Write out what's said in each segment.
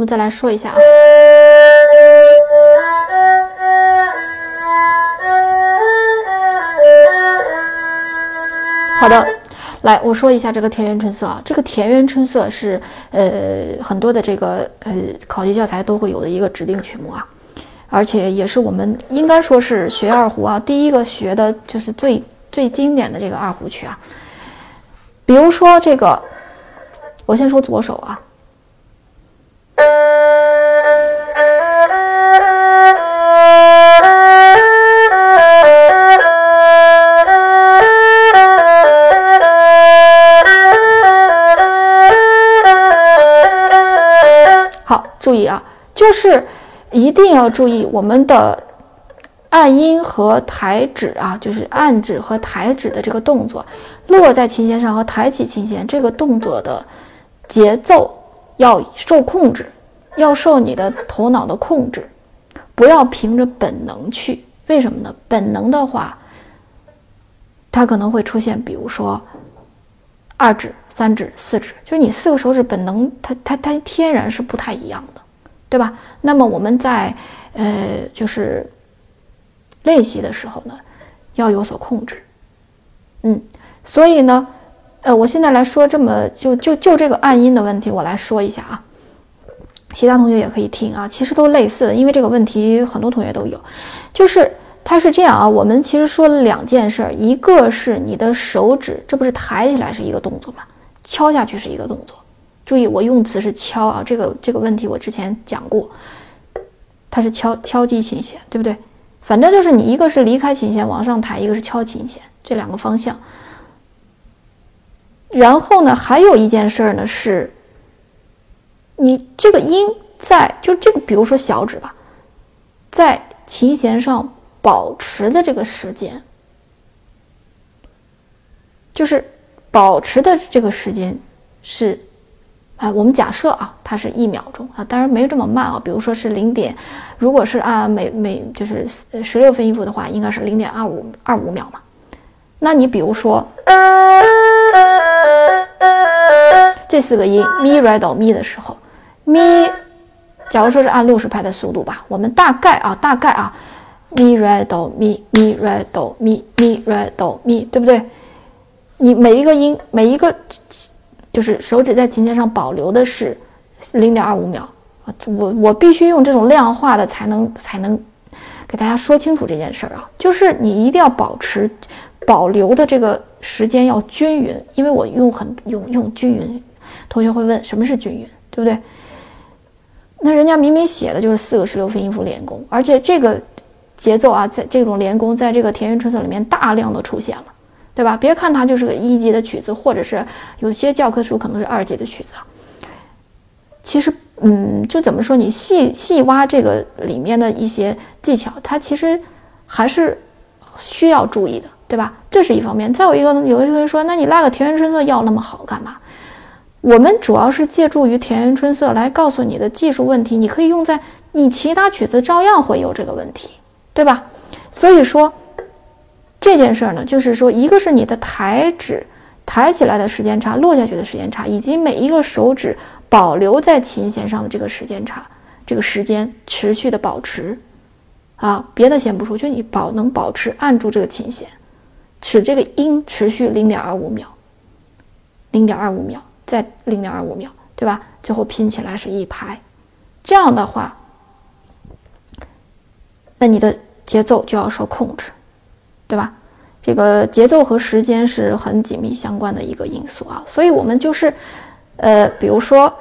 我们再来说一下啊。好的，来我说一下这个田园春色啊。这个田园春色是呃很多的这个呃考级教材都会有的一个指定曲目啊，而且也是我们应该说是学二胡啊第一个学的就是最最经典的这个二胡曲啊。比如说这个。我先说左手啊，就是一定要注意我们的按音和抬指啊，就是按指和抬指的这个动作，落在琴弦上和抬起琴弦这个动作的。节奏要受控制，要受你的头脑的控制，不要凭着本能去。为什么呢？本能的话，它可能会出现，比如说二指、三指、四指，就是你四个手指本能，它它它天然是不太一样的，对吧？那么我们在呃就是练习的时候呢，要有所控制。嗯，所以呢。呃，我现在来说这么就就就这个按音的问题，我来说一下啊，其他同学也可以听啊，其实都类似的，因为这个问题很多同学都有，就是它是这样啊，我们其实说了两件事，一个是你的手指，这不是抬起来是一个动作吗？敲下去是一个动作，注意我用词是敲啊，这个这个问题我之前讲过，它是敲敲击琴弦，对不对？反正就是你一个是离开琴弦往上抬，一个是敲琴弦，这两个方向。然后呢，还有一件事儿呢，是，你这个音在就这个，比如说小指吧，在琴弦上保持的这个时间，就是保持的这个时间是，啊，我们假设啊，它是一秒钟啊，当然没有这么慢啊，比如说是零点，如果是按每每就是十六分音符的话，应该是零点二五二五秒嘛。那你比如说。这四个音咪、来、哆、咪的时候，咪，假如说是按六十拍的速度吧，我们大概啊，大概啊，咪、来、哆、咪、咪、来、哆、咪、咪、来、哆、咪，对不对？你每一个音，每一个就是手指在琴键上保留的是零点二五秒啊，我我必须用这种量化的才能才能给大家说清楚这件事儿啊，就是你一定要保持保留的这个时间要均匀，因为我用很用用均匀。同学会问什么是均匀，对不对？那人家明明写的就是四个十六分音符连弓，而且这个节奏啊，在这种连弓，在这个田园春色里面大量的出现了，对吧？别看它就是个一级的曲子，或者是有些教科书可能是二级的曲子，其实，嗯，就怎么说，你细细挖这个里面的一些技巧，它其实还是需要注意的，对吧？这是一方面。再有一个，有的同学说，那你拉个田园春色要那么好干嘛？我们主要是借助于田园春色来告诉你的技术问题，你可以用在你其他曲子，照样会有这个问题，对吧？所以说这件事儿呢，就是说，一个是你的抬指、抬起来的时间差、落下去的时间差，以及每一个手指保留在琴弦上的这个时间差，这个时间持续的保持，啊，别的先不说，就你保能保持按住这个琴弦，使这个音持续零点二五秒，零点二五秒，再零点二五秒，对吧？最后拼起来是一拍，这样的话，那你的节奏就要受控制，对吧？这个节奏和时间是很紧密相关的一个因素啊，所以我们就是，呃，比如说，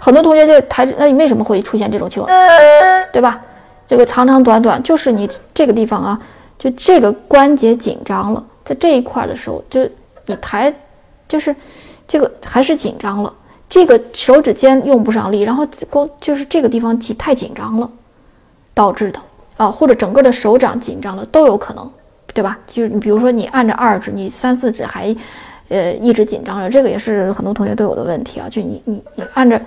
很多同学就抬，那你为什么会出现这种情况，对吧？这个长长短短，就是你这个地方啊，就这个关节紧张了，在这一块的时候，就你抬，就是这个还是紧张了。这个手指尖用不上力，然后光就是这个地方紧太紧张了，导致的啊，或者整个的手掌紧张了都有可能，对吧？就是你比如说你按着二指，你三四指还，呃，一直紧张着，这个也是很多同学都有的问题啊。就你你你按着，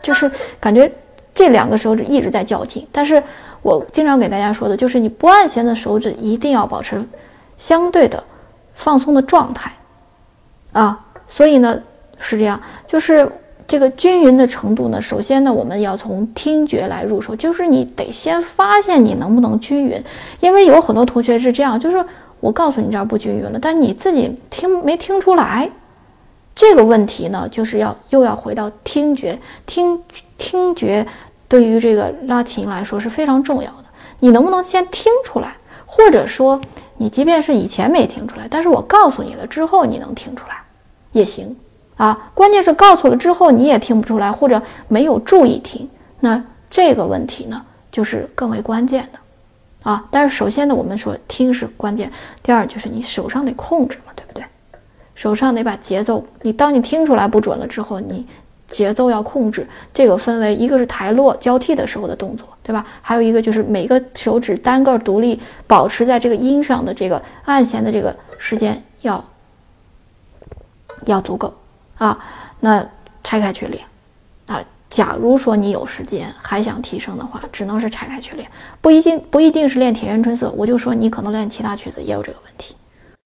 就是感觉这两个手指一直在较劲。但是我经常给大家说的就是，你不按弦的手指一定要保持相对的放松的状态啊。所以呢。是这样，就是这个均匀的程度呢。首先呢，我们要从听觉来入手，就是你得先发现你能不能均匀，因为有很多同学是这样，就是我告诉你这儿不均匀了，但你自己听没听出来。这个问题呢，就是要又要回到听觉，听听觉对于这个拉琴来说是非常重要的。你能不能先听出来，或者说你即便是以前没听出来，但是我告诉你了之后，你能听出来也行。啊，关键是告诉了之后你也听不出来，或者没有注意听，那这个问题呢，就是更为关键的，啊。但是首先呢，我们说听是关键，第二就是你手上得控制嘛，对不对？手上得把节奏，你当你听出来不准了之后，你节奏要控制。这个分为一个是抬落交替的时候的动作，对吧？还有一个就是每个手指单个独立保持在这个音上的这个按弦的这个时间要要足够。啊，那拆开去练，啊，假如说你有时间还想提升的话，只能是拆开去练，不一定不一定是练《铁原春色》，我就说你可能练其他曲子也有这个问题。